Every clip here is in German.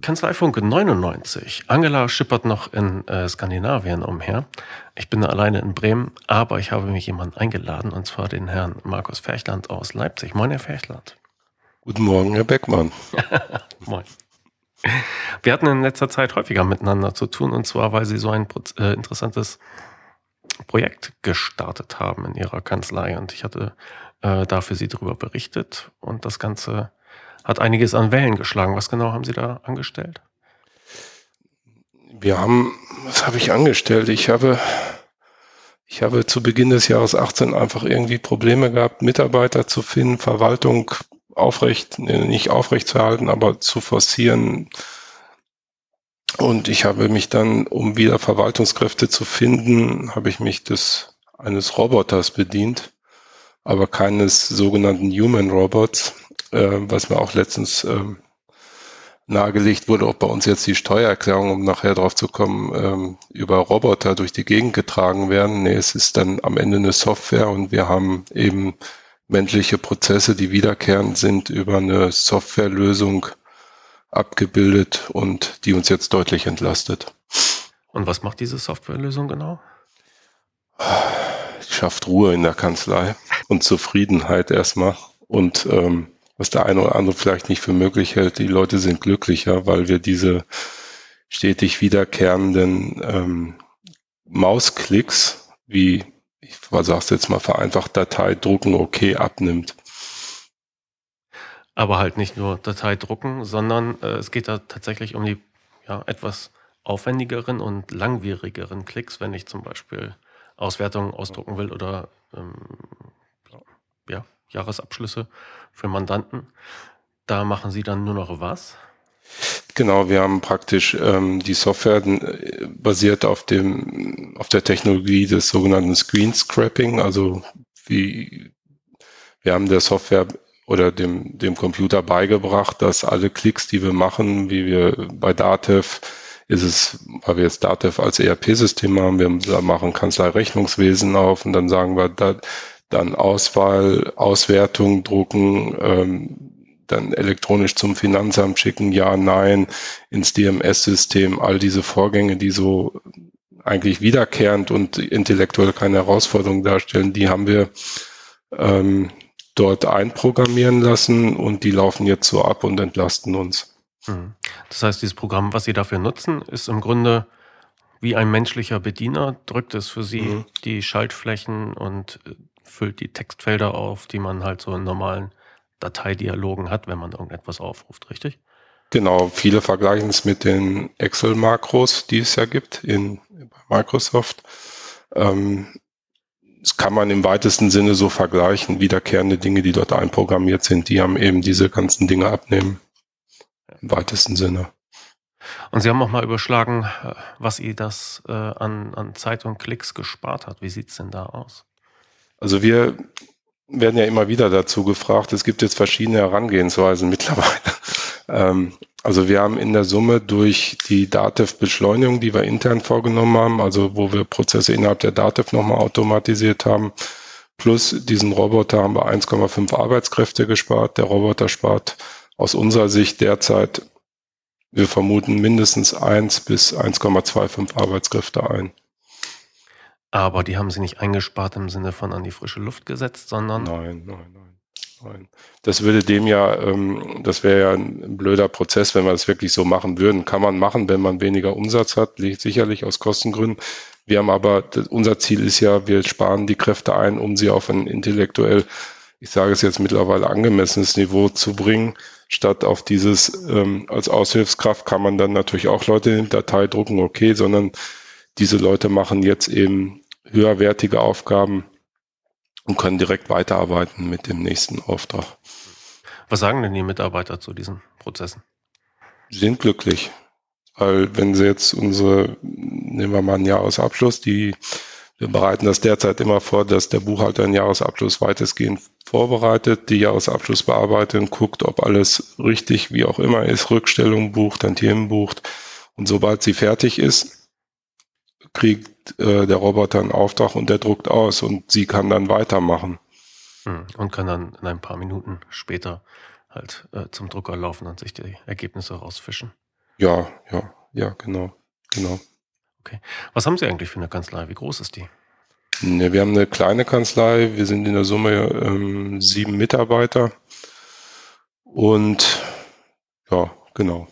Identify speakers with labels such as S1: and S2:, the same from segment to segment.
S1: Kanzleifunk 99. Angela schippert noch in äh, Skandinavien umher. Ich bin alleine in Bremen, aber ich habe mich jemanden eingeladen, und zwar den Herrn Markus Ferchland aus Leipzig. Moin, Herr Ferchland.
S2: Guten Morgen, Herr Beckmann.
S1: Moin. Wir hatten in letzter Zeit häufiger miteinander zu tun, und zwar, weil Sie so ein äh, interessantes Projekt gestartet haben in Ihrer Kanzlei. Und ich hatte äh, da Sie darüber berichtet. Und das Ganze hat einiges an Wellen geschlagen. Was genau haben Sie da angestellt?
S2: Wir haben, was habe ich angestellt? Ich habe, ich habe zu Beginn des Jahres 18 einfach irgendwie Probleme gehabt, Mitarbeiter zu finden, Verwaltung aufrecht, nicht aufrecht zu halten, aber zu forcieren. Und ich habe mich dann, um wieder Verwaltungskräfte zu finden, habe ich mich des eines Roboters bedient, aber keines sogenannten Human Robots äh, was mir auch letztens ähm, nahegelegt wurde, ob bei uns jetzt die Steuererklärung, um nachher drauf zu kommen, ähm, über Roboter durch die Gegend getragen werden. Nee, es ist dann am Ende eine Software und wir haben eben menschliche Prozesse, die wiederkehrend sind, über eine Softwarelösung abgebildet und die uns jetzt deutlich entlastet.
S1: Und was macht diese Softwarelösung genau?
S2: Schafft Ruhe in der Kanzlei und Zufriedenheit erstmal und ähm, was der eine oder andere vielleicht nicht für möglich hält. Die Leute sind glücklicher, weil wir diese stetig wiederkehrenden ähm, Mausklicks, wie ich sag's jetzt mal vereinfacht, Datei drucken, okay, abnimmt.
S1: Aber halt nicht nur Datei drucken, sondern äh, es geht da tatsächlich um die ja, etwas aufwendigeren und langwierigeren Klicks, wenn ich zum Beispiel Auswertungen ausdrucken will oder ähm, ja, Jahresabschlüsse für Mandanten. Da machen Sie dann nur noch was?
S2: Genau, wir haben praktisch ähm, die Software äh, basiert auf dem auf der Technologie des sogenannten Screen Scrapping, also wie wir haben der Software oder dem dem Computer beigebracht, dass alle Klicks, die wir machen, wie wir bei Datev ist es, weil wir jetzt Datev als ERP-System haben, wir machen Kanzlei Rechnungswesen auf und dann sagen wir, da, dann Auswahl, Auswertung drucken, ähm, dann elektronisch zum Finanzamt schicken, ja, nein, ins DMS-System, all diese Vorgänge, die so eigentlich wiederkehrend und intellektuell keine Herausforderung darstellen, die haben wir ähm, dort einprogrammieren lassen und die laufen jetzt so ab und entlasten uns.
S1: Mhm. Das heißt, dieses Programm, was Sie dafür nutzen, ist im Grunde wie ein menschlicher Bediener, drückt es für Sie mhm. die Schaltflächen und äh, füllt die Textfelder auf, die man halt so in normalen Dateidialogen hat, wenn man irgendetwas aufruft, richtig?
S2: Genau, viele vergleichen es mit den Excel-Makros, die es ja gibt in, bei Microsoft. Ähm, das kann man im weitesten Sinne so vergleichen. Wiederkehrende Dinge, die dort einprogrammiert sind, die haben eben diese ganzen Dinge abnehmen. Im weitesten Sinne.
S1: Und Sie haben auch mal überschlagen, äh, was ihr das äh, an, an Zeit und Klicks gespart hat. Wie sieht es denn da aus?
S2: Also wir werden ja immer wieder dazu gefragt. Es gibt jetzt verschiedene Herangehensweisen mittlerweile. Ähm, also wir haben in der Summe durch die Datev-Beschleunigung, die wir intern vorgenommen haben, also wo wir Prozesse innerhalb der Datev nochmal automatisiert haben, plus diesen Roboter haben wir 1,5 Arbeitskräfte gespart. Der Roboter spart aus unserer Sicht derzeit, wir vermuten mindestens 1 bis 1,25 Arbeitskräfte ein.
S1: Aber die haben sie nicht eingespart im Sinne von an die frische Luft gesetzt, sondern.
S2: Nein, nein, nein. nein. Das würde dem ja, ähm, das wäre ja ein blöder Prozess, wenn wir das wirklich so machen würden. Kann man machen, wenn man weniger Umsatz hat, liegt sicherlich aus Kostengründen. Wir haben aber, unser Ziel ist ja, wir sparen die Kräfte ein, um sie auf ein intellektuell, ich sage es jetzt mittlerweile angemessenes Niveau zu bringen. Statt auf dieses, ähm, als Aushilfskraft kann man dann natürlich auch Leute in Datei drucken, okay, sondern diese Leute machen jetzt eben höherwertige Aufgaben und können direkt weiterarbeiten mit dem nächsten Auftrag.
S1: Was sagen denn die Mitarbeiter zu diesen Prozessen?
S2: Sie sind glücklich, weil wenn sie jetzt unsere, nehmen wir mal einen Jahresabschluss, die wir bereiten das derzeit immer vor, dass der Buchhalter einen Jahresabschluss weitestgehend vorbereitet, die Jahresabschlussbearbeitung guckt, ob alles richtig, wie auch immer ist, Rückstellung bucht, dann Themen bucht. Und sobald sie fertig ist, kriegt äh, der Roboter einen Auftrag und der druckt aus und sie kann dann weitermachen.
S1: Hm, und kann dann in ein paar Minuten später halt äh, zum Drucker laufen und sich die Ergebnisse rausfischen.
S2: Ja, ja, ja, genau, genau.
S1: Okay. Was haben Sie eigentlich für eine Kanzlei? Wie groß ist die?
S2: Ne, wir haben eine kleine Kanzlei. Wir sind in der Summe ähm, sieben Mitarbeiter. Und ja, genau.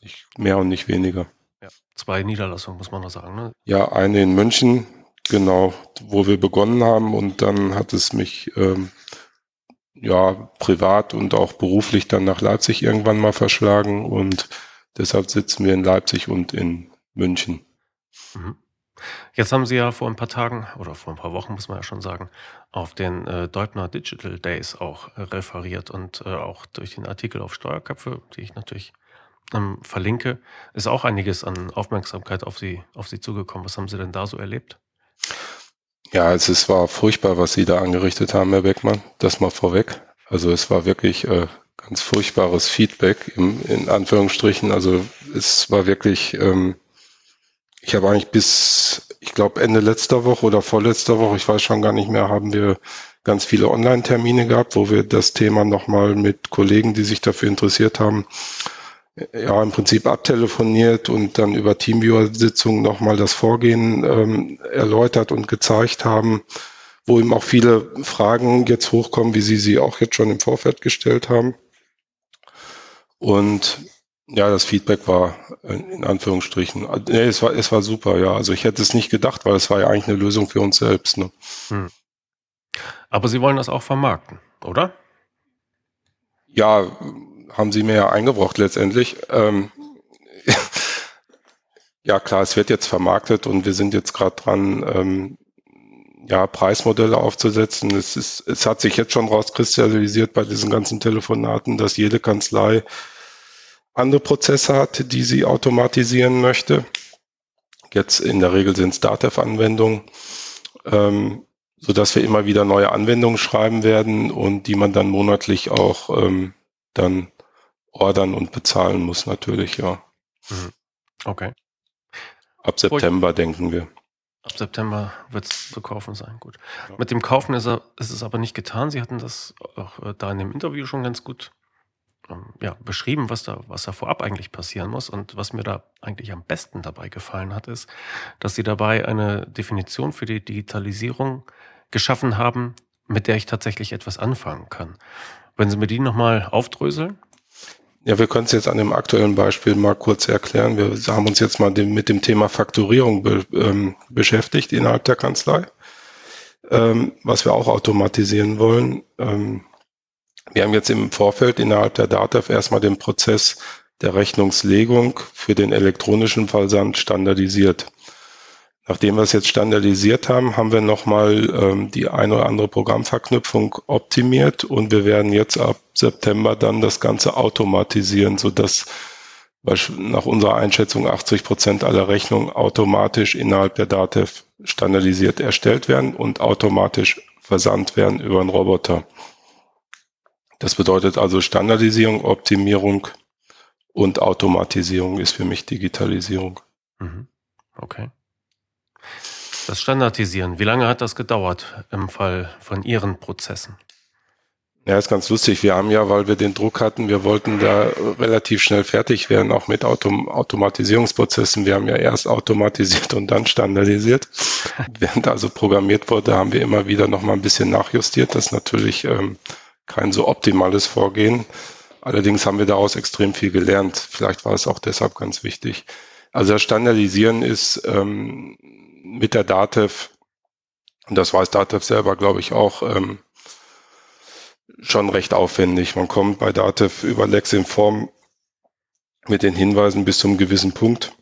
S2: Nicht mehr und nicht weniger.
S1: Ja, zwei Niederlassungen, muss man noch sagen. Ne?
S2: Ja, eine in München, genau, wo wir begonnen haben. Und dann hat es mich ähm, ja privat und auch beruflich dann nach Leipzig irgendwann mal verschlagen. Und deshalb sitzen wir in Leipzig und in München.
S1: Mhm. Jetzt haben Sie ja vor ein paar Tagen oder vor ein paar Wochen, muss man ja schon sagen, auf den äh, Deutner Digital Days auch äh, referiert und äh, auch durch den Artikel auf Steuerköpfe, die ich natürlich ähm, verlinke, ist auch einiges an Aufmerksamkeit auf Sie, auf Sie zugekommen. Was haben Sie denn da so erlebt?
S2: Ja, es ist, war furchtbar, was Sie da angerichtet haben, Herr Beckmann. Das mal vorweg. Also es war wirklich äh, ganz furchtbares Feedback im, in Anführungsstrichen. Also es war wirklich ähm, ich habe eigentlich bis, ich glaube, Ende letzter Woche oder vorletzter Woche, ich weiß schon gar nicht mehr, haben wir ganz viele Online-Termine gehabt, wo wir das Thema nochmal mit Kollegen, die sich dafür interessiert haben, ja, im Prinzip abtelefoniert und dann über Teamviewer-Sitzungen nochmal das Vorgehen ähm, erläutert und gezeigt haben, wo eben auch viele Fragen jetzt hochkommen, wie Sie sie auch jetzt schon im Vorfeld gestellt haben. Und ja, das Feedback war in Anführungsstrichen. Nee, es war, es war super, ja. Also ich hätte es nicht gedacht, weil es war ja eigentlich eine Lösung für uns selbst. Ne? Hm.
S1: Aber Sie wollen das auch vermarkten, oder?
S2: Ja, haben Sie mir ja eingebracht letztendlich. Ähm, ja klar, es wird jetzt vermarktet und wir sind jetzt gerade dran, ähm, ja, Preismodelle aufzusetzen. Es, ist, es hat sich jetzt schon rauskristallisiert bei diesen ganzen Telefonaten, dass jede Kanzlei andere Prozesse hat, die sie automatisieren möchte. Jetzt in der Regel sind es Datev-Anwendungen, ähm, so dass wir immer wieder neue Anwendungen schreiben werden und die man dann monatlich auch ähm, dann ordern und bezahlen muss natürlich, ja.
S1: Mhm. Okay.
S2: Ab September denken wir.
S1: Ab September wird es zu kaufen sein, gut. Ja. Mit dem Kaufen ist, er, ist, es aber nicht getan. Sie hatten das auch äh, da in dem Interview schon ganz gut ja, beschrieben, was da, was da vorab eigentlich passieren muss. Und was mir da eigentlich am besten dabei gefallen hat, ist, dass sie dabei eine Definition für die Digitalisierung geschaffen haben, mit der ich tatsächlich etwas anfangen kann. Wenn Sie mir die nochmal aufdröseln?
S2: Ja, wir können es jetzt an dem aktuellen Beispiel mal kurz erklären. Wir haben uns jetzt mal mit dem Thema Fakturierung be, ähm, beschäftigt innerhalb der Kanzlei, ähm, was wir auch automatisieren wollen. Ähm, wir haben jetzt im Vorfeld innerhalb der DATEV erstmal den Prozess der Rechnungslegung für den elektronischen Versand standardisiert. Nachdem wir es jetzt standardisiert haben, haben wir nochmal ähm, die eine oder andere Programmverknüpfung optimiert und wir werden jetzt ab September dann das Ganze automatisieren, sodass nach unserer Einschätzung 80 Prozent aller Rechnungen automatisch innerhalb der DATEV standardisiert erstellt werden und automatisch versandt werden über einen Roboter. Das bedeutet also Standardisierung, Optimierung und Automatisierung ist für mich Digitalisierung.
S1: Mhm. Okay. Das Standardisieren, wie lange hat das gedauert im Fall von Ihren Prozessen?
S2: Ja, ist ganz lustig. Wir haben ja, weil wir den Druck hatten, wir wollten da relativ schnell fertig werden, auch mit Autom Automatisierungsprozessen. Wir haben ja erst automatisiert und dann standardisiert. Während also programmiert wurde, haben wir immer wieder noch mal ein bisschen nachjustiert. Das natürlich ähm, kein so optimales Vorgehen. Allerdings haben wir daraus extrem viel gelernt. Vielleicht war es auch deshalb ganz wichtig. Also das Standardisieren ist ähm, mit der DATEV, und das weiß DATEV selber, glaube ich, auch, ähm, schon recht aufwendig. Man kommt bei DATEV über Lexinform mit den Hinweisen bis zum gewissen Punkt.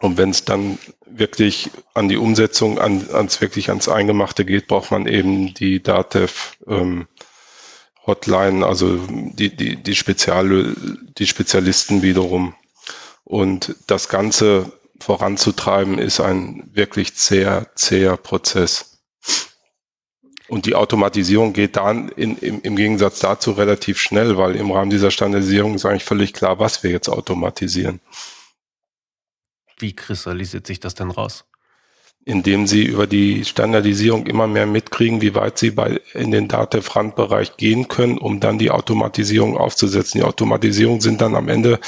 S2: Und wenn es dann wirklich an die Umsetzung, an, ans wirklich ans Eingemachte geht, braucht man eben die DATEV ähm, Hotline, also die, die, die, Spezial, die Spezialisten wiederum. Und das Ganze voranzutreiben ist ein wirklich zäher, zäher Prozess. Und die Automatisierung geht dann in, im, im Gegensatz dazu relativ schnell, weil im Rahmen dieser Standardisierung ist eigentlich völlig klar, was wir jetzt automatisieren.
S1: Wie kristallisiert sich das denn raus?
S2: Indem sie über die Standardisierung immer mehr mitkriegen, wie weit sie bei, in den DATEV-Randbereich gehen können, um dann die Automatisierung aufzusetzen. Die Automatisierung sind dann am Ende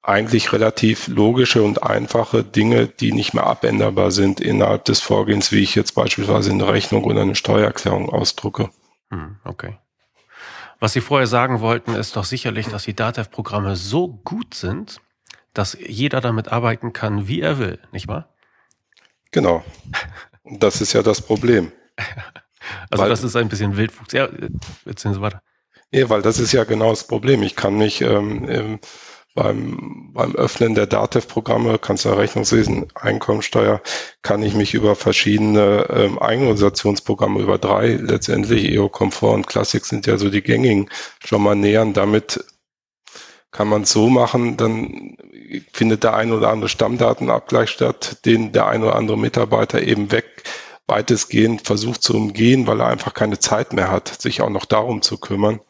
S2: eigentlich relativ logische und einfache Dinge, die nicht mehr abänderbar sind innerhalb des Vorgehens, wie ich jetzt beispielsweise eine Rechnung oder eine Steuererklärung ausdrucke.
S1: Hm, okay. Was Sie vorher sagen wollten, ist doch sicherlich, dass die DATEV-Programme so gut sind, dass jeder damit arbeiten kann, wie er will, nicht wahr?
S2: Genau. Das ist ja das Problem.
S1: Also weil, das ist ein bisschen Wildwuchs. Ja, jetzt sind Sie weiter.
S2: Nee, weil das ist ja genau das Problem. Ich kann mich ähm, beim, beim Öffnen der DATEV-Programme, Kanzlerrechnungswesen, Einkommensteuer, kann ich mich über verschiedene ähm, Eigenorganisationsprogramme, über drei letztendlich, EO Komfort und Classic sind ja so die gängigen, schon mal nähern. Damit kann man so machen, dann findet der ein oder andere Stammdatenabgleich statt, den der ein oder andere Mitarbeiter eben weg weitestgehend versucht zu umgehen, weil er einfach keine Zeit mehr hat, sich auch noch darum zu kümmern.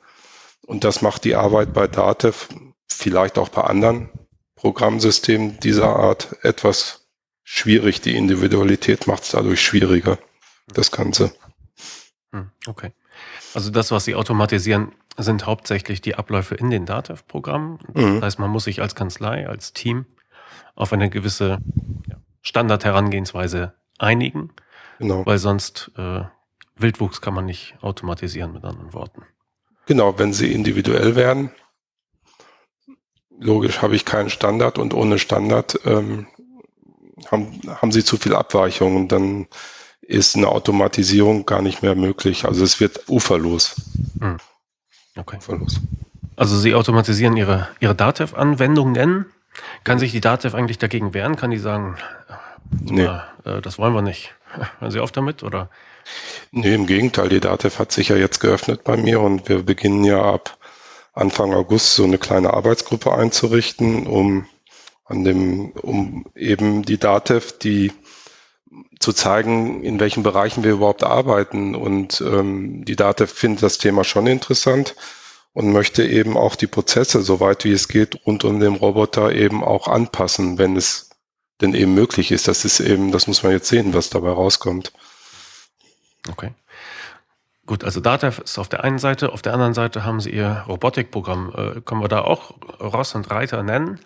S2: Und das macht die Arbeit bei DATEV, vielleicht auch bei anderen Programmsystemen dieser Art, etwas schwierig. Die Individualität macht es dadurch schwieriger, das Ganze.
S1: Hm, okay. Also das, was Sie automatisieren, sind hauptsächlich die Abläufe in den DATEV-Programmen. Mhm. Das heißt, man muss sich als Kanzlei, als Team auf eine gewisse Standard-Herangehensweise einigen, genau. weil sonst äh, Wildwuchs kann man nicht automatisieren, mit anderen Worten.
S2: Genau, wenn sie individuell werden, logisch habe ich keinen Standard und ohne Standard ähm, haben, haben sie zu viel Abweichungen, dann ist eine Automatisierung gar nicht mehr möglich. Also es wird uferlos. Hm.
S1: Okay. Uferlos. Also Sie automatisieren Ihre, Ihre Datev-Anwendungen. Kann sich die Datev eigentlich dagegen wehren? Kann die sagen, nee. Mal, äh, das wollen wir nicht? Hören Sie auf damit oder?
S2: Nee, im Gegenteil. Die Datev hat sich ja jetzt geöffnet bei mir und wir beginnen ja ab Anfang August so eine kleine Arbeitsgruppe einzurichten, um an dem, um eben die Datev, die zu zeigen, in welchen Bereichen wir überhaupt arbeiten. Und ähm, die Data findet das Thema schon interessant und möchte eben auch die Prozesse, soweit wie es geht, rund um den Roboter eben auch anpassen, wenn es denn eben möglich ist. Das ist eben, das muss man jetzt sehen, was dabei rauskommt.
S1: Okay. Gut, also Data ist auf der einen Seite, auf der anderen Seite haben Sie Ihr Robotikprogramm. Äh, können wir da auch Ross und Reiter nennen?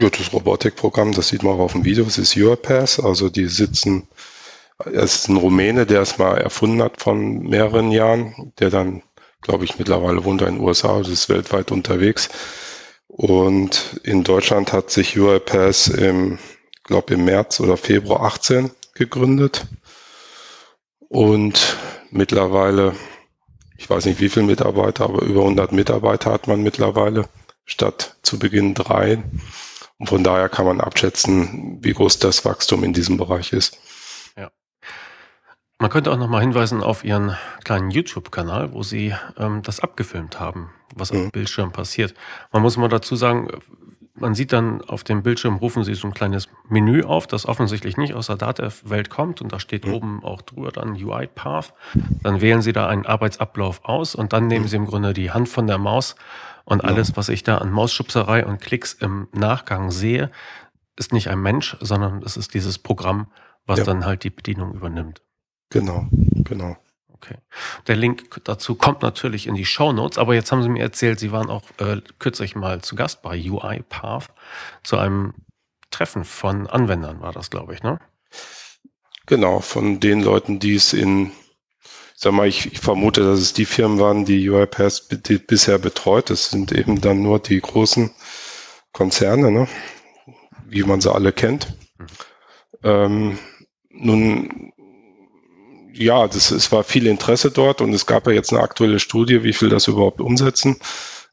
S2: Ja, das Robotikprogramm, das sieht man auch auf dem Video, es ist Europass, also die sitzen, es ist ein Rumäne, der es mal erfunden hat von mehreren Jahren, der dann, glaube ich, mittlerweile wohnt in den USA, also ist weltweit unterwegs. Und in Deutschland hat sich Europass im, glaube im März oder Februar 18 gegründet. Und mittlerweile, ich weiß nicht wie viele Mitarbeiter, aber über 100 Mitarbeiter hat man mittlerweile, statt zu Beginn drei. Und von daher kann man abschätzen, wie groß das Wachstum in diesem Bereich ist.
S1: Ja. Man könnte auch nochmal hinweisen auf Ihren kleinen YouTube-Kanal, wo Sie ähm, das abgefilmt haben, was mhm. auf dem Bildschirm passiert. Man muss mal dazu sagen, man sieht dann auf dem Bildschirm, rufen Sie so ein kleines Menü auf, das offensichtlich nicht aus der Data-Welt kommt und da steht mhm. oben auch drüber dann UI-Path. Dann wählen Sie da einen Arbeitsablauf aus und dann nehmen mhm. Sie im Grunde die Hand von der Maus und alles, was ich da an Mausschubserei und Klicks im Nachgang sehe, ist nicht ein Mensch, sondern es ist dieses Programm, was ja. dann halt die Bedienung übernimmt.
S2: Genau, genau.
S1: Okay. Der Link dazu kommt natürlich in die Show Notes, aber jetzt haben Sie mir erzählt, Sie waren auch äh, kürzlich mal zu Gast bei UiPath zu einem Treffen von Anwendern, war das, glaube ich, ne?
S2: Genau, von den Leuten, die es in sag mal, ich, ich vermute, dass es die Firmen waren, die UiPath bisher betreut. Das sind eben dann nur die großen Konzerne, ne? wie man sie alle kennt. Mhm. Ähm, nun, ja, das, es war viel Interesse dort und es gab ja jetzt eine aktuelle Studie, wie viel das überhaupt umsetzen.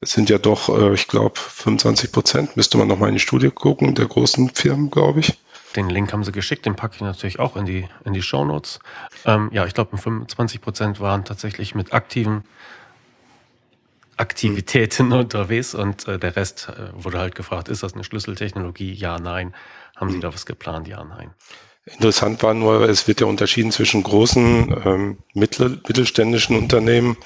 S2: Es sind ja doch, äh, ich glaube, 25 Prozent, müsste man nochmal in die Studie gucken, der großen Firmen, glaube ich.
S1: Den Link haben sie geschickt, den packe ich natürlich auch in die, in die Show Notes. Ähm, ja, ich glaube, 25 Prozent waren tatsächlich mit aktiven Aktivitäten mhm. unterwegs und äh, der Rest äh, wurde halt gefragt, ist das eine Schlüsseltechnologie? Ja, nein. Haben Sie mhm. da was geplant? Ja, nein.
S2: Interessant war nur, es wird ja unterschieden zwischen großen ähm, mittel, mittelständischen Unternehmen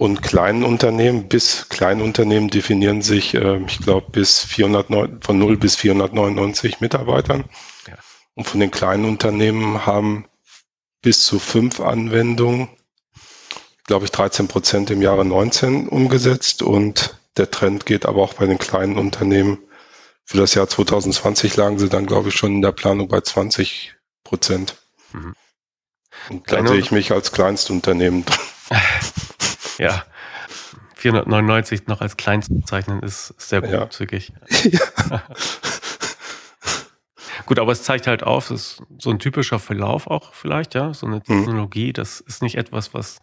S2: und kleinen Unternehmen. Bis kleine Unternehmen definieren sich, äh, ich glaube, bis 400, von 0 bis 499 Mitarbeitern. Ja. Und von den kleinen Unternehmen haben bis zu fünf Anwendungen, glaube ich, 13 Prozent im Jahre 19 umgesetzt. Und der Trend geht aber auch bei den kleinen Unternehmen. Für das Jahr 2020 lagen sie dann, glaube ich, schon in der Planung bei 20 Prozent. Mhm. Und da sehe ich mich als Kleinstunternehmen drin.
S1: ja. 499 noch als Kleinst bezeichnen ist sehr großzügig. Ja. Gut, aber es zeigt halt auf, es ist so ein typischer Verlauf auch vielleicht, ja, so eine mhm. Technologie, das ist nicht etwas, was,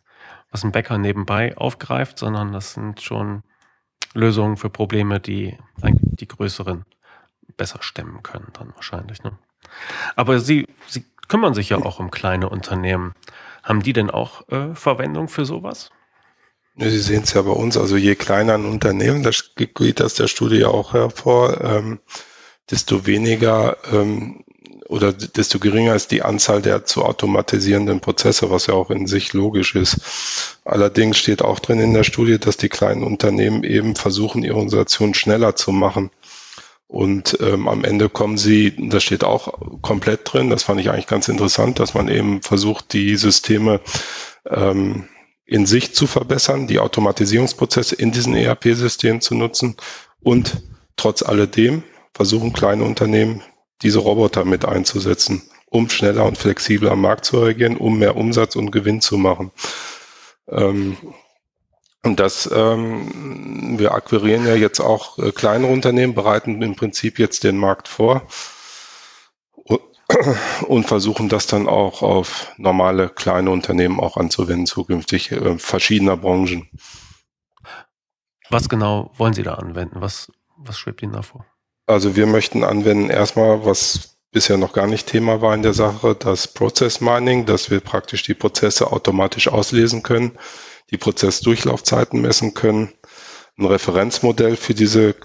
S1: was ein Bäcker nebenbei aufgreift, sondern das sind schon Lösungen für Probleme, die eigentlich die größeren besser stemmen können dann wahrscheinlich. Ne? Aber Sie, Sie kümmern sich ja auch um kleine Unternehmen. Haben die denn auch äh, Verwendung für sowas?
S2: Sie sehen es ja bei uns, also je kleiner ein Unternehmen, das geht aus der Studie ja auch hervor, ähm, desto weniger ähm, oder desto geringer ist die Anzahl der zu automatisierenden Prozesse, was ja auch in sich logisch ist. Allerdings steht auch drin in der Studie, dass die kleinen Unternehmen eben versuchen, ihre Organisation schneller zu machen. Und ähm, am Ende kommen sie, das steht auch komplett drin, das fand ich eigentlich ganz interessant, dass man eben versucht, die Systeme ähm, in sich zu verbessern, die Automatisierungsprozesse in diesen ERP-Systemen zu nutzen und trotz alledem versuchen kleine Unternehmen diese Roboter mit einzusetzen, um schneller und flexibler am Markt zu reagieren, um mehr Umsatz und Gewinn zu machen. Ähm, und das, ähm, wir akquirieren ja jetzt auch äh, kleinere Unternehmen, bereiten im Prinzip jetzt den Markt vor und, versuchen das dann auch auf normale kleine Unternehmen auch anzuwenden, zukünftig äh, verschiedener Branchen.
S1: Was genau wollen Sie da anwenden? Was, was schwebt Ihnen da vor?
S2: Also wir möchten anwenden erstmal, was bisher noch gar nicht Thema war in der Sache, das Process Mining, dass wir praktisch die Prozesse automatisch auslesen können, die Prozessdurchlaufzeiten messen können, ein Referenzmodell für diese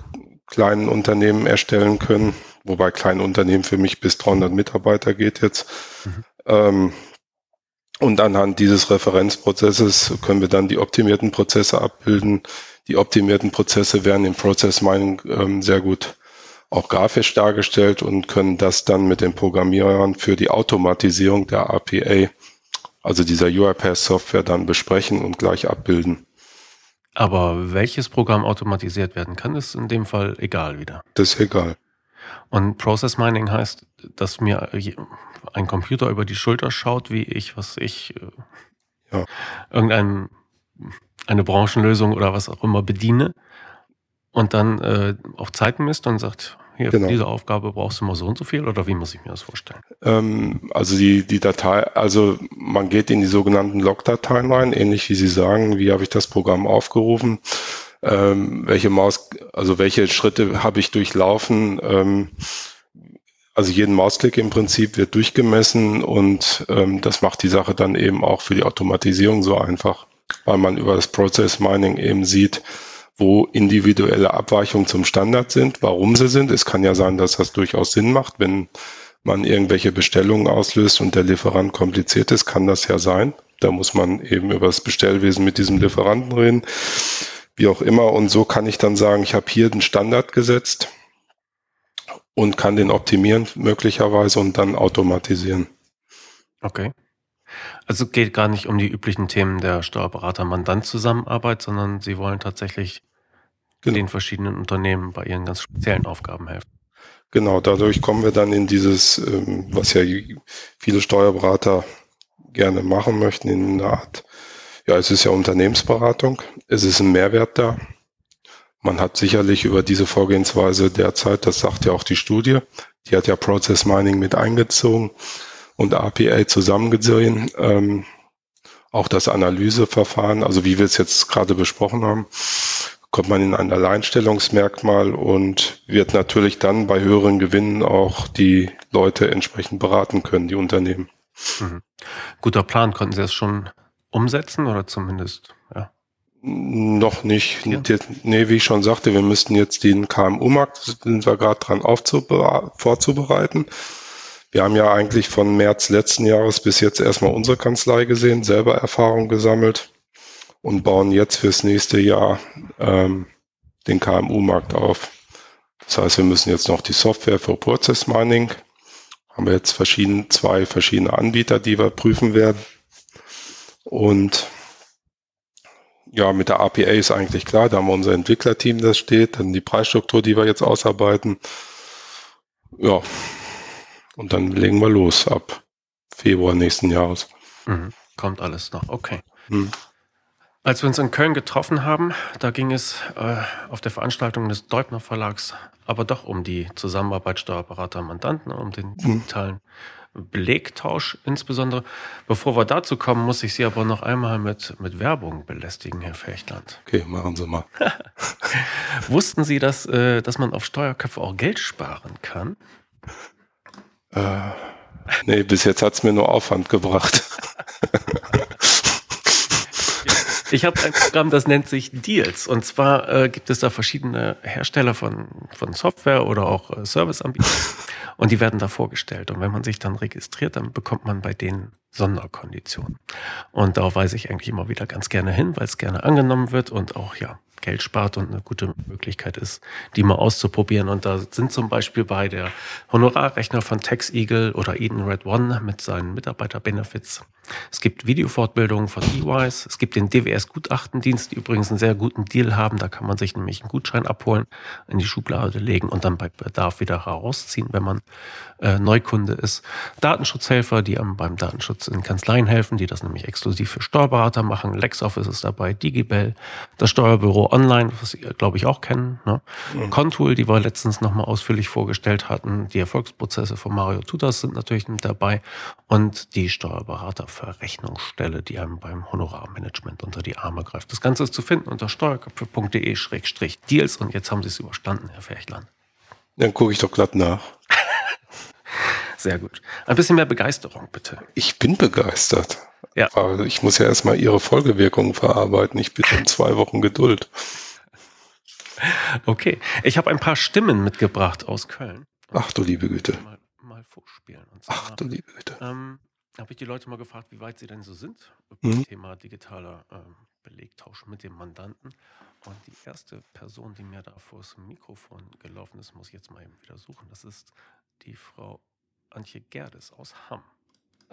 S2: kleinen Unternehmen erstellen können, wobei kleine Unternehmen für mich bis 300 Mitarbeiter geht jetzt. Mhm. Ähm, und anhand dieses Referenzprozesses können wir dann die optimierten Prozesse abbilden. Die optimierten Prozesse werden im Process Mining ähm, sehr gut auch grafisch dargestellt und können das dann mit den Programmierern für die Automatisierung der RPA, also dieser UiPath-Software, dann besprechen und gleich abbilden.
S1: Aber welches Programm automatisiert werden kann, ist in dem Fall egal wieder.
S2: Das ist egal.
S1: Und Process Mining heißt, dass mir ein Computer über die Schulter schaut, wie ich, was ich, äh, ja. irgendeine eine Branchenlösung oder was auch immer bediene und dann äh, auch Zeiten misst und sagt, hier, genau. für diese Aufgabe brauchst du mal so und so viel oder wie muss ich mir das vorstellen?
S2: Ähm, also die, die Datei, also man geht in die sogenannten Log-Dateien rein, ähnlich wie Sie sagen, wie habe ich das Programm aufgerufen, ähm, welche Maus, also welche Schritte habe ich durchlaufen, ähm, also jeden Mausklick im Prinzip wird durchgemessen und ähm, das macht die Sache dann eben auch für die Automatisierung so einfach, weil man über das Process Mining eben sieht, wo individuelle Abweichungen zum Standard sind, warum sie sind. Es kann ja sein, dass das durchaus Sinn macht, wenn man irgendwelche Bestellungen auslöst und der Lieferant kompliziert ist, kann das ja sein. Da muss man eben über das Bestellwesen mit diesem Lieferanten reden, wie auch immer. Und so kann ich dann sagen, ich habe hier den Standard gesetzt und kann den optimieren möglicherweise und dann automatisieren.
S1: Okay. Also geht gar nicht um die üblichen Themen der Steuerberater-Mandant-Zusammenarbeit, sondern Sie wollen tatsächlich genau. den verschiedenen Unternehmen bei ihren ganz speziellen Aufgaben helfen.
S2: Genau, dadurch kommen wir dann in dieses, ähm, was ja viele Steuerberater gerne machen möchten, in eine Art, ja, es ist ja Unternehmensberatung, es ist ein Mehrwert da. Man hat sicherlich über diese Vorgehensweise derzeit, das sagt ja auch die Studie, die hat ja Process Mining mit eingezogen, und APA zusammengesehen. Ähm, auch das Analyseverfahren, also wie wir es jetzt gerade besprochen haben, kommt man in ein Alleinstellungsmerkmal und wird natürlich dann bei höheren Gewinnen auch die Leute entsprechend beraten können, die Unternehmen.
S1: Mhm. Guter Plan, konnten Sie das schon umsetzen oder zumindest, ja?
S2: Noch nicht. Ja. Nee, wie ich schon sagte, wir müssten jetzt den KMU-Markt, sind wir gerade dran vorzubereiten. Wir haben ja eigentlich von März letzten Jahres bis jetzt erstmal unsere Kanzlei gesehen, selber Erfahrung gesammelt und bauen jetzt fürs nächste Jahr ähm, den KMU-Markt auf. Das heißt, wir müssen jetzt noch die Software für Process Mining haben wir jetzt verschieden, zwei verschiedene Anbieter, die wir prüfen werden. Und ja, mit der APA ist eigentlich klar, da haben wir unser Entwicklerteam, das steht, dann die Preisstruktur, die wir jetzt ausarbeiten. Ja, und dann legen wir los ab Februar nächsten Jahres.
S1: Mhm. Kommt alles noch, okay. Mhm. Als wir uns in Köln getroffen haben, da ging es äh, auf der Veranstaltung des Deubner Verlags aber doch um die Zusammenarbeit Steuerberater-Mandanten, um den mhm. digitalen Belegtausch insbesondere. Bevor wir dazu kommen, muss ich Sie aber noch einmal mit, mit Werbung belästigen, Herr Fechtland.
S2: Okay, machen Sie mal.
S1: Wussten Sie, dass, äh, dass man auf Steuerköpfe auch Geld sparen kann?
S2: Äh, nee, bis jetzt hat es mir nur Aufwand gebracht.
S1: Ich habe ein Programm, das nennt sich Deals. Und zwar äh, gibt es da verschiedene Hersteller von, von Software oder auch äh, Serviceanbieter. Und die werden da vorgestellt. Und wenn man sich dann registriert, dann bekommt man bei denen Sonderkonditionen. Und darauf weise ich eigentlich immer wieder ganz gerne hin, weil es gerne angenommen wird und auch ja Geld spart und eine gute Möglichkeit ist, die mal auszuprobieren. Und da sind zum Beispiel bei der Honorarrechner von TaxEagle oder Eden Red One mit seinen Mitarbeiter-Benefits. Es gibt Videofortbildungen von EYs. Es gibt den DWS Gutachtendienst, die übrigens einen sehr guten Deal haben. Da kann man sich nämlich einen Gutschein abholen, in die Schublade legen und dann bei Bedarf wieder herausziehen, wenn man äh, Neukunde ist. Datenschutzhelfer, die einem beim Datenschutz in Kanzleien helfen, die das nämlich exklusiv für Steuerberater machen. LexOffice ist dabei, Digibel, das Steuerbüro Online, was Sie, glaube ich, auch kennen. Ne? Mhm. Contool, die wir letztens nochmal ausführlich vorgestellt hatten. Die Erfolgsprozesse von Mario Tutas sind natürlich mit dabei. Und die Steuerberaterverrechnungsstelle, die einem beim Honorarmanagement unter die Arme greift. Das Ganze ist zu finden unter steuerköpfe.de-deals. Und jetzt haben Sie es überstanden, Herr Ferchland.
S2: Dann gucke ich doch glatt nach.
S1: Sehr gut. Ein bisschen mehr Begeisterung, bitte.
S2: Ich bin begeistert. Ja. Aber ich muss ja erstmal Ihre Folgewirkungen verarbeiten. Ich bitte um zwei Wochen Geduld.
S1: Okay. Ich habe ein paar Stimmen mitgebracht aus Köln.
S2: Ach du liebe Güte.
S1: Mal, mal vorspielen.
S2: Zwar, Ach du liebe Güte.
S1: Ähm, habe ich die Leute mal gefragt, wie weit sie denn so sind beim mhm. Thema digitaler ähm, Belegtausch mit dem Mandanten. Und die erste Person, die mir da vor das Mikrofon gelaufen ist, muss ich jetzt mal eben wieder suchen. Das ist die Frau Antje Gerdes aus Hamm.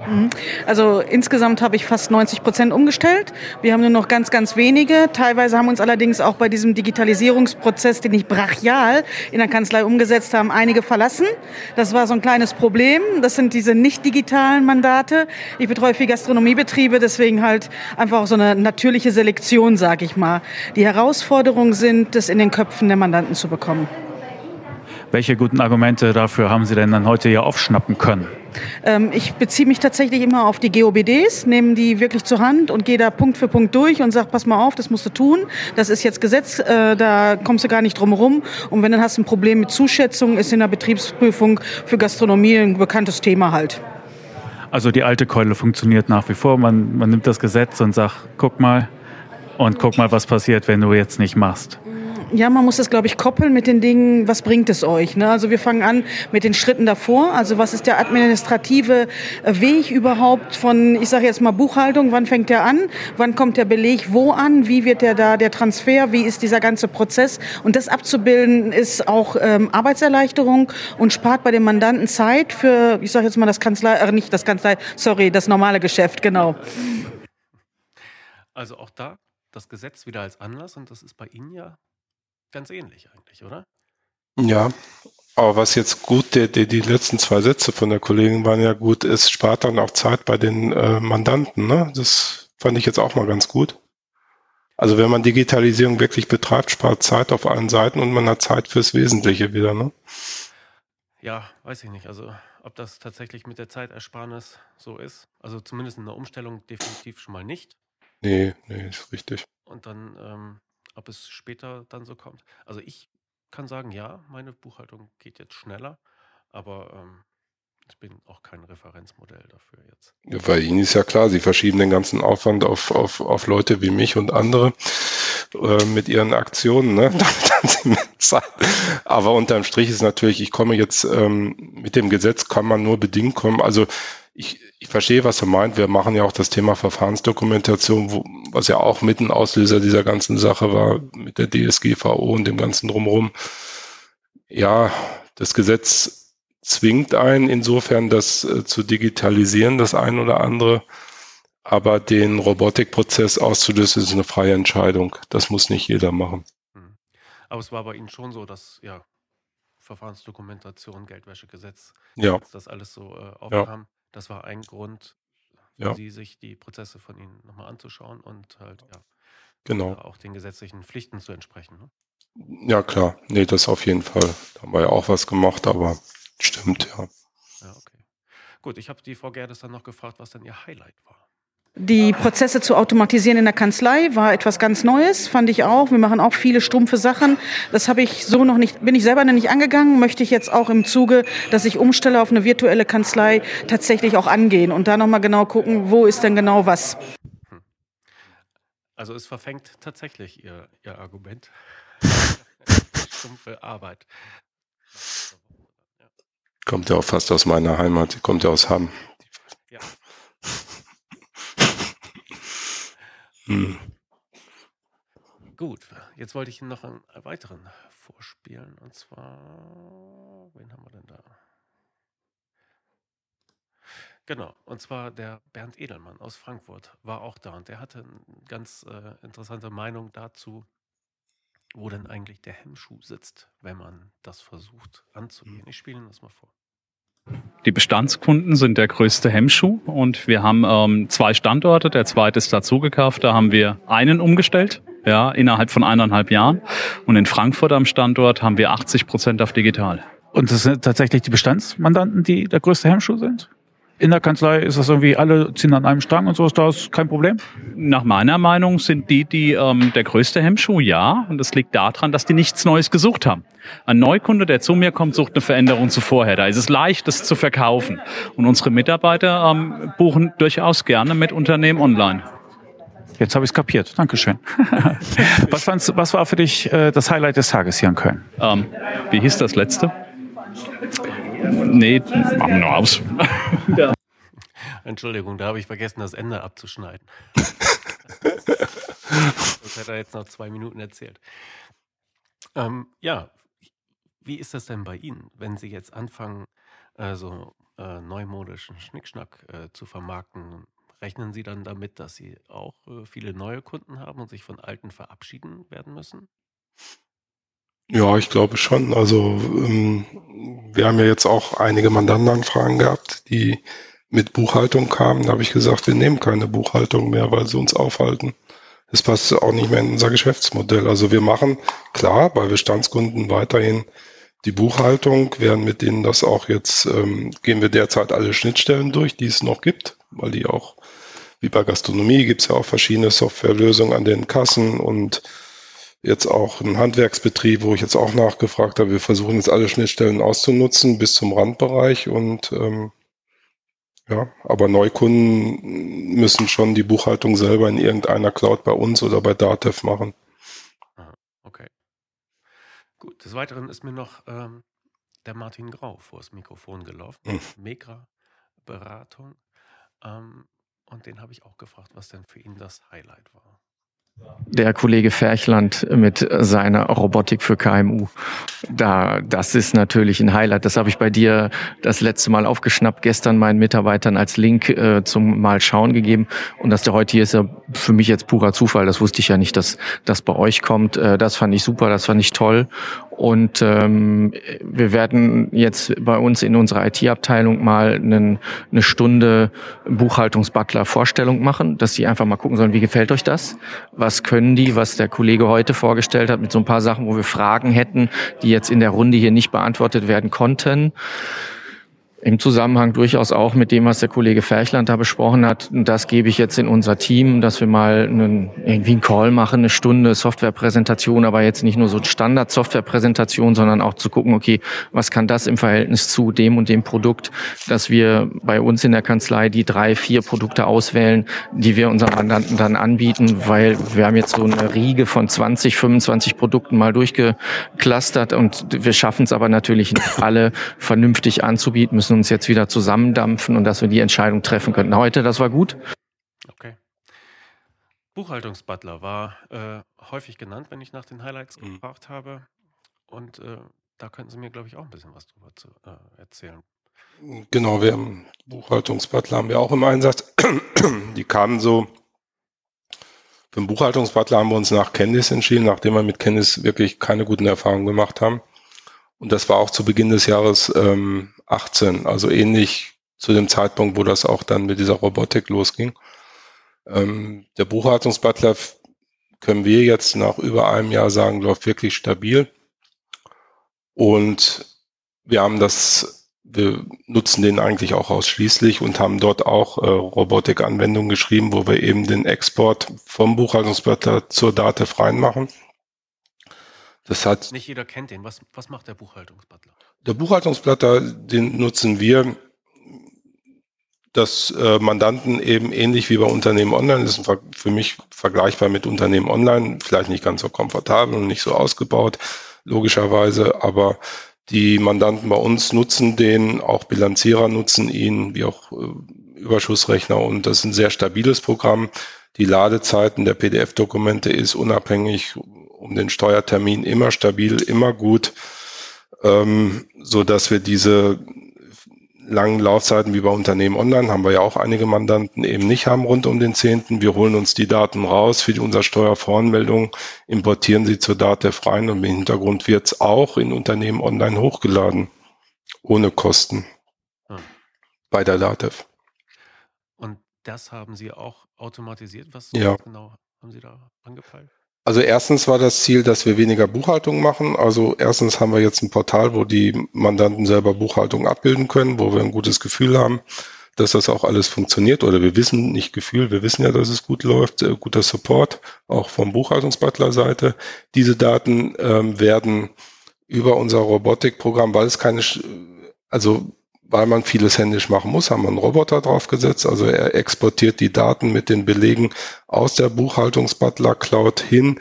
S3: Mhm. Also insgesamt habe ich fast 90 Prozent umgestellt. Wir haben nur noch ganz, ganz wenige. Teilweise haben uns allerdings auch bei diesem Digitalisierungsprozess, den ich brachial in der Kanzlei umgesetzt habe, einige verlassen. Das war so ein kleines Problem. Das sind diese nicht digitalen Mandate. Ich betreue viel Gastronomiebetriebe, deswegen halt einfach auch so eine natürliche Selektion, sage ich mal. Die Herausforderungen sind, das in den Köpfen der Mandanten zu bekommen.
S4: Welche guten Argumente dafür haben Sie denn dann heute hier aufschnappen können?
S3: Ähm, ich beziehe mich tatsächlich immer auf die GOBDs, nehme die wirklich zur Hand und gehe da Punkt für Punkt durch und sage, pass mal auf, das musst du tun. Das ist jetzt Gesetz, äh, da kommst du gar nicht drum herum. Und wenn du hast ein Problem mit Zuschätzung, ist in der Betriebsprüfung für Gastronomie ein bekanntes Thema halt.
S4: Also die alte Keule funktioniert nach wie vor. Man, man nimmt das Gesetz und sagt, guck mal und guck mal, was passiert, wenn du jetzt nicht machst
S3: ja, man muss das, glaube ich, koppeln mit den Dingen, was bringt es euch? Ne? Also wir fangen an mit den Schritten davor. Also was ist der administrative äh, Weg überhaupt von, ich sage jetzt mal Buchhaltung, wann fängt der an? Wann kommt der Beleg wo an? Wie wird der da, der Transfer? Wie ist dieser ganze Prozess? Und das abzubilden ist auch ähm, Arbeitserleichterung und spart bei den Mandanten Zeit für, ich sage jetzt mal das Kanzlei, äh, nicht das Kanzlei, sorry, das normale Geschäft, genau.
S1: Also auch da das Gesetz wieder als Anlass und das ist bei Ihnen ja ganz ähnlich eigentlich, oder?
S2: Ja, aber was jetzt gut, die, die, die letzten zwei Sätze von der Kollegin waren ja gut, es spart dann auch Zeit bei den äh, Mandanten. Ne? Das fand ich jetzt auch mal ganz gut. Also wenn man Digitalisierung wirklich betreibt, spart Zeit auf allen Seiten und man hat Zeit fürs Wesentliche wieder. Ne?
S1: Ja, weiß ich nicht. Also ob das tatsächlich mit der Zeitersparnis so ist. Also zumindest in der Umstellung definitiv schon mal nicht.
S2: Nee, nee, ist richtig.
S1: Und dann ähm, ob es später dann so kommt. Also ich kann sagen, ja, meine Buchhaltung geht jetzt schneller, aber ähm, ich bin auch kein Referenzmodell dafür jetzt.
S2: Ja, bei Ihnen ist ja klar, Sie verschieben den ganzen Aufwand auf, auf, auf Leute wie mich und andere äh, mit ihren Aktionen. Ne? Aber unterm Strich ist natürlich, ich komme jetzt ähm, mit dem Gesetz kann man nur bedingt kommen. Also ich, ich verstehe, was er meint. Wir machen ja auch das Thema Verfahrensdokumentation, wo, was ja auch mit ein Auslöser dieser ganzen Sache war, mit der DSGVO und dem ganzen drumherum. Ja, das Gesetz zwingt einen insofern, das äh, zu digitalisieren, das ein oder andere. Aber den Robotikprozess auszulösen, ist eine freie Entscheidung. Das muss nicht jeder machen. Hm.
S1: Aber es war bei Ihnen schon so, dass ja Verfahrensdokumentation, Geldwäschegesetz,
S2: ja.
S1: das alles so äh, aufkam. Ja. Das war ein Grund für ja. Sie, sich die Prozesse von Ihnen nochmal anzuschauen und halt ja
S2: genau.
S1: auch den gesetzlichen Pflichten zu entsprechen. Ne?
S2: Ja, klar. Nee, das auf jeden Fall. Da haben wir ja auch was gemacht, aber stimmt, ja.
S1: Ja, okay. Gut, ich habe die Frau Gerdes dann noch gefragt, was dann ihr Highlight war.
S3: Die Prozesse zu automatisieren in der Kanzlei war etwas ganz Neues, fand ich auch. Wir machen auch viele stumpfe Sachen. Das habe ich so noch nicht, bin ich selber noch nicht angegangen, möchte ich jetzt auch im Zuge, dass ich umstelle auf eine virtuelle Kanzlei, tatsächlich auch angehen und da nochmal genau gucken, wo ist denn genau was. Hm.
S1: Also es verfängt tatsächlich Ihr, Ihr Argument. Stumpfe Arbeit.
S2: Kommt ja auch fast aus meiner Heimat, kommt ja aus Hamm. Ja.
S1: Hm. Gut, jetzt wollte ich Ihnen noch einen weiteren vorspielen. Und zwar, wen haben wir denn da? Genau, und zwar der Bernd Edelmann aus Frankfurt war auch da und der hatte eine ganz äh, interessante Meinung dazu, wo denn eigentlich der Hemmschuh sitzt, wenn man das versucht anzugehen. Ich spiele Ihnen das mal vor.
S5: Die Bestandskunden sind der größte Hemmschuh und wir haben ähm, zwei Standorte. Der zweite ist dazugekauft. Da haben wir einen umgestellt, ja, innerhalb von eineinhalb Jahren. Und in Frankfurt am Standort haben wir 80 Prozent auf digital.
S4: Und das sind tatsächlich die Bestandsmandanten, die der größte Hemmschuh sind? In der Kanzlei ist das irgendwie, alle ziehen an einem Strang und so, ist das kein Problem?
S5: Nach meiner Meinung sind die, die ähm, der größte Hemmschuh, ja. Und das liegt daran, dass die nichts Neues gesucht haben. Ein Neukunde, der zu mir kommt, sucht eine Veränderung zu vorher. Da ist es leicht, das zu verkaufen. Und unsere Mitarbeiter ähm, buchen durchaus gerne mit Unternehmen online.
S4: Jetzt habe ich es kapiert. Dankeschön. was, was war für dich äh, das Highlight des Tages hier in Köln?
S5: Ähm, wie hieß das letzte? Nee, machen wir noch aus.
S1: ja. Entschuldigung, da habe ich vergessen, das Ende abzuschneiden. das hat er jetzt noch zwei Minuten erzählt. Ähm, ja, wie ist das denn bei Ihnen, wenn Sie jetzt anfangen, äh, so äh, neumodischen Schnickschnack äh, zu vermarkten? Rechnen Sie dann damit, dass Sie auch äh, viele neue Kunden haben und sich von alten verabschieden werden müssen?
S2: Ja, ich glaube schon. Also ähm, wir haben ja jetzt auch einige Mandantenanfragen gehabt, die mit Buchhaltung kamen. Da habe ich gesagt, wir nehmen keine Buchhaltung mehr, weil sie uns aufhalten. Das passt auch nicht mehr in unser Geschäftsmodell. Also wir machen klar bei Bestandskunden weiterhin die Buchhaltung, werden mit denen das auch jetzt, ähm, gehen wir derzeit alle Schnittstellen durch, die es noch gibt, weil die auch, wie bei Gastronomie, gibt es ja auch verschiedene Softwarelösungen an den Kassen und jetzt auch ein Handwerksbetrieb, wo ich jetzt auch nachgefragt habe. Wir versuchen jetzt alle Schnittstellen auszunutzen bis zum Randbereich und ähm, ja, aber Neukunden müssen schon die Buchhaltung selber in irgendeiner Cloud bei uns oder bei Datev machen.
S1: okay. Gut, des Weiteren ist mir noch ähm, der Martin Grau vor das Mikrofon gelaufen. Hm. Megra-Beratung. Ähm, und den habe ich auch gefragt, was denn für ihn das Highlight war
S6: der Kollege Ferchland mit seiner Robotik für KMU. Da, das ist natürlich ein Highlight. Das habe ich bei dir das letzte Mal aufgeschnappt, gestern meinen Mitarbeitern als Link äh, zum Mal schauen gegeben. Und dass der heute hier ist, ja für mich jetzt purer Zufall. Das wusste ich ja nicht, dass das bei euch kommt. Äh, das fand ich super, das fand ich toll. Und ähm, wir werden jetzt bei uns in unserer IT-Abteilung mal einen, eine Stunde Buchhaltungsbutler Vorstellung machen, dass die einfach mal gucken sollen, wie gefällt euch das? Was können die, was der Kollege heute vorgestellt hat, mit so ein paar Sachen, wo wir Fragen hätten, die jetzt in der Runde hier nicht beantwortet werden konnten im Zusammenhang durchaus auch mit dem, was der Kollege Ferchland da besprochen hat. Das gebe ich jetzt in unser Team, dass wir mal einen, irgendwie einen Call machen, eine Stunde Softwarepräsentation, aber jetzt nicht nur so Standard-Softwarepräsentation, sondern auch zu gucken, okay, was kann das im Verhältnis zu dem und dem Produkt, dass wir bei uns in der Kanzlei die drei, vier Produkte auswählen, die wir unseren Mandanten dann anbieten, weil wir haben jetzt so eine Riege von 20, 25 Produkten mal durchgeclustert und wir schaffen es aber natürlich nicht alle vernünftig anzubieten, müssen müssen uns jetzt wieder zusammendampfen und dass wir die Entscheidung treffen könnten. Heute, das war gut.
S1: Okay. Buchhaltungsbutler war äh, häufig genannt, wenn ich nach den Highlights mhm. gefragt habe. Und äh, da könnten Sie mir, glaube ich, auch ein bisschen was drüber zu, äh, erzählen.
S2: Genau, wir haben Buchhaltungsbutler haben wir auch im Einsatz. Die kamen so. Für den Buchhaltungsbutler haben wir uns nach Candice entschieden, nachdem wir mit Candice wirklich keine guten Erfahrungen gemacht haben. Und das war auch zu Beginn des Jahres ähm, 18, also ähnlich zu dem Zeitpunkt, wo das auch dann mit dieser Robotik losging. Ähm, der Buchhaltungsbutler können wir jetzt nach über einem Jahr sagen, läuft wirklich stabil. Und wir haben das, wir nutzen den eigentlich auch ausschließlich und haben dort auch äh, Robotik-Anwendungen geschrieben, wo wir eben den Export vom Buchhaltungsbutler zur Datev reinmachen.
S1: Das hat. Nicht jeder kennt den. Was, was macht der Buchhaltungsbutler?
S2: Der Buchhaltungsbutler, den nutzen wir dass äh, Mandanten eben ähnlich wie bei Unternehmen Online, das ist für mich vergleichbar mit Unternehmen Online, vielleicht nicht ganz so komfortabel und nicht so ausgebaut, logischerweise, aber die Mandanten bei uns nutzen den, auch Bilanzierer nutzen ihn, wie auch äh, Überschussrechner und das ist ein sehr stabiles Programm. Die Ladezeiten der PDF-Dokumente ist unabhängig um den Steuertermin immer stabil, immer gut, ähm, so dass wir diese langen Laufzeiten wie bei Unternehmen Online haben wir ja auch einige Mandanten eben nicht haben rund um den 10. Wir holen uns die Daten raus für die, unser Steuervoranmeldung, importieren sie zur DATEV rein und im Hintergrund wird es auch in Unternehmen Online hochgeladen. Ohne Kosten. Hm. Bei der DATEV.
S1: Und das haben Sie auch automatisiert? Was
S2: ja.
S1: genau haben Sie da angepeilt?
S2: Also erstens war das Ziel, dass wir weniger Buchhaltung machen. Also erstens haben wir jetzt ein Portal, wo die Mandanten selber Buchhaltung abbilden können, wo wir ein gutes Gefühl haben, dass das auch alles funktioniert. Oder wir wissen, nicht Gefühl, wir wissen ja, dass es gut läuft, äh, guter Support, auch vom Buchhaltungsbutler-Seite. Diese Daten ähm, werden über unser Robotikprogramm, weil es keine, also weil man vieles händisch machen muss, haben wir einen Roboter draufgesetzt. Also er exportiert die Daten mit den Belegen aus der Buchhaltungsbutler Cloud hin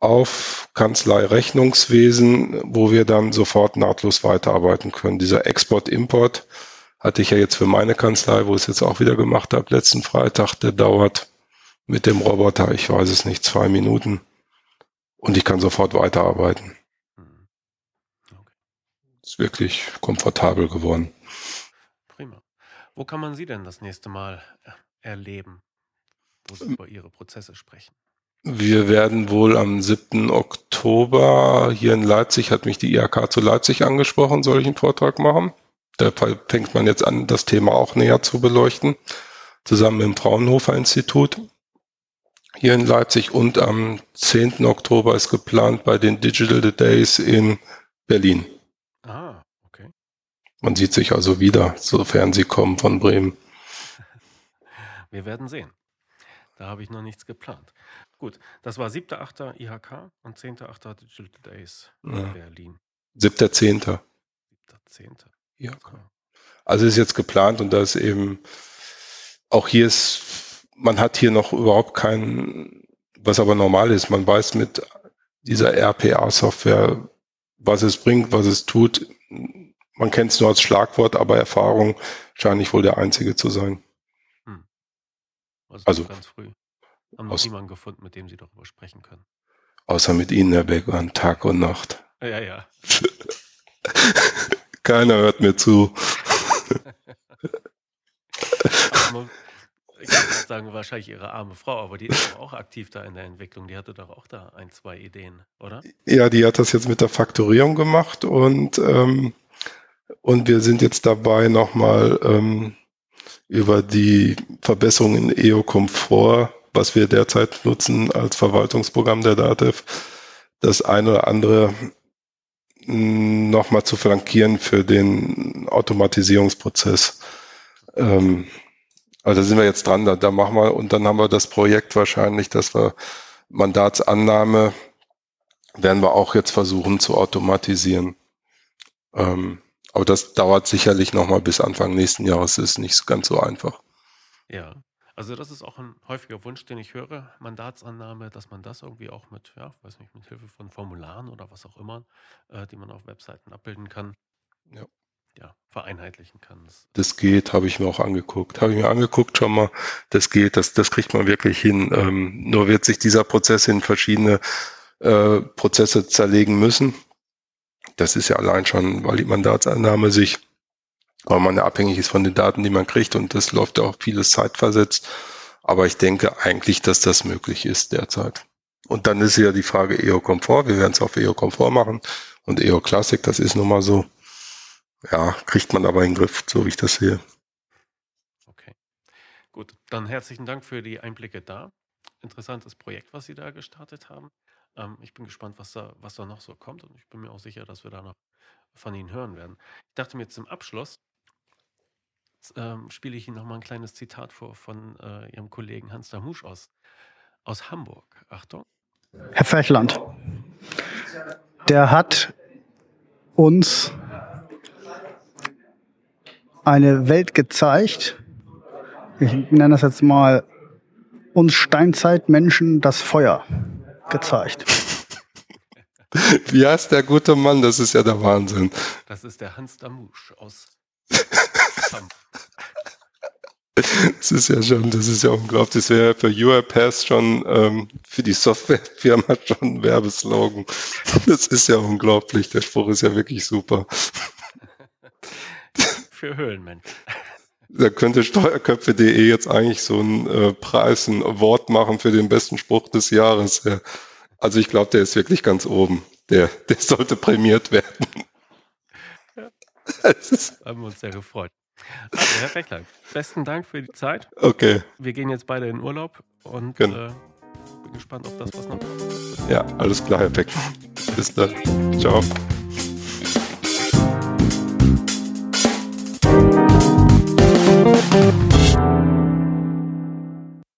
S2: auf Kanzlei Rechnungswesen, wo wir dann sofort nahtlos weiterarbeiten können. Dieser Export-Import hatte ich ja jetzt für meine Kanzlei, wo ich es jetzt auch wieder gemacht habe, letzten Freitag, der dauert mit dem Roboter, ich weiß es nicht, zwei Minuten. Und ich kann sofort weiterarbeiten. Mhm. Ist wirklich komfortabel geworden.
S1: Wo kann man Sie denn das nächste Mal äh, erleben, wo Sie über Ihre Prozesse sprechen?
S2: Wir werden wohl am 7. Oktober hier in Leipzig, hat mich die IHK zu Leipzig angesprochen, soll ich einen Vortrag machen. Da fängt man jetzt an, das Thema auch näher zu beleuchten, zusammen mit dem Fraunhofer Institut hier in Leipzig. Und am 10. Oktober ist geplant bei den Digital Days in Berlin.
S1: Ah,
S2: man sieht sich also wieder, sofern sie kommen von Bremen.
S1: Wir werden sehen. Da habe ich noch nichts geplant. Gut, das war 7.8. IHK und 10.8. Digital Days in ja. Berlin.
S2: 7.10.
S1: 7.10.
S2: IHK. Also ist jetzt geplant und da ist eben, auch hier ist, man hat hier noch überhaupt keinen, was aber normal ist, man weiß mit dieser RPA-Software, was es bringt, was es tut man kennt es nur als Schlagwort, aber Erfahrung scheint nicht wohl der einzige zu sein. Hm.
S1: Also, also ganz früh. Haben noch niemanden gefunden, mit dem Sie darüber sprechen können.
S2: Außer mit Ihnen, Herr Beckmann, Tag und Nacht.
S1: Ja, ja.
S2: Keiner hört mir zu.
S1: ich würde sagen, wahrscheinlich Ihre arme Frau, aber die ist auch aktiv da in der Entwicklung. Die hatte doch auch da ein, zwei Ideen, oder?
S2: Ja, die hat das jetzt mit der Faktorierung gemacht und ähm, und wir sind jetzt dabei, nochmal ähm, über die Verbesserung in EO-Komfort, was wir derzeit nutzen als Verwaltungsprogramm der DATEV, das eine oder andere hm, nochmal zu flankieren für den Automatisierungsprozess. Ähm, also sind wir jetzt dran, da, da machen wir, und dann haben wir das Projekt wahrscheinlich, dass wir Mandatsannahme werden wir auch jetzt versuchen zu automatisieren. Ähm, aber das dauert sicherlich nochmal bis Anfang nächsten Jahres, ist nicht ganz so einfach.
S1: Ja, also das ist auch ein häufiger Wunsch, den ich höre, Mandatsannahme, dass man das irgendwie auch mit, ja, weiß nicht, mit Hilfe von Formularen oder was auch immer, äh, die man auf Webseiten abbilden kann,
S2: ja,
S1: ja vereinheitlichen kann.
S2: Das, das geht, habe ich mir auch angeguckt. Habe ich mir angeguckt schon mal, das geht, das, das kriegt man wirklich hin. Ähm, nur wird sich dieser Prozess in verschiedene äh, Prozesse zerlegen müssen. Das ist ja allein schon, weil die Mandatsannahme sich, weil man ja abhängig ist von den Daten, die man kriegt und das läuft ja auch vieles zeitversetzt. Aber ich denke eigentlich, dass das möglich ist derzeit. Und dann ist ja die Frage EO Komfort. Wir werden es auf EO Komfort machen und EO Classic, das ist nun mal so. Ja, kriegt man aber in den Griff, so wie ich das sehe.
S1: Okay. Gut, dann herzlichen Dank für die Einblicke da. Interessantes Projekt, was Sie da gestartet haben. Ähm, ich bin gespannt, was da, was da noch so kommt und ich bin mir auch sicher, dass wir da noch von Ihnen hören werden. Ich dachte mir zum Abschluss, ähm, spiele ich Ihnen noch mal ein kleines Zitat vor von äh, Ihrem Kollegen Hans Damusch aus, aus Hamburg. Achtung.
S7: Herr Fechland, der hat uns eine Welt gezeigt. Ich nenne das jetzt mal uns Steinzeitmenschen das Feuer gezeigt.
S2: Wie heißt der gute Mann? Das ist ja der Wahnsinn.
S1: Das ist der Hans Damusch aus Hamburg.
S2: Das ist ja schon, das ist ja unglaublich. Das wäre für UiPath schon ähm, für die Softwarefirma schon ein Werbeslogan. Das ist ja unglaublich. Der Spruch ist ja wirklich super.
S1: Für Höhlenmenschen.
S2: Da könnte Steuerköpfe.de jetzt eigentlich so einen äh, Preis, ein Award machen für den besten Spruch des Jahres. Ja. Also ich glaube, der ist wirklich ganz oben. Der, der sollte prämiert werden.
S1: Ja. haben wir uns sehr gefreut. Also, Herr Fechler, besten Dank für die Zeit.
S2: Okay.
S1: Wir gehen jetzt beide in Urlaub und
S2: Genau.
S1: äh, bin gespannt auf das, was noch kommt.
S2: Ja, alles klar, Herr Beck. Bis dann. Ciao.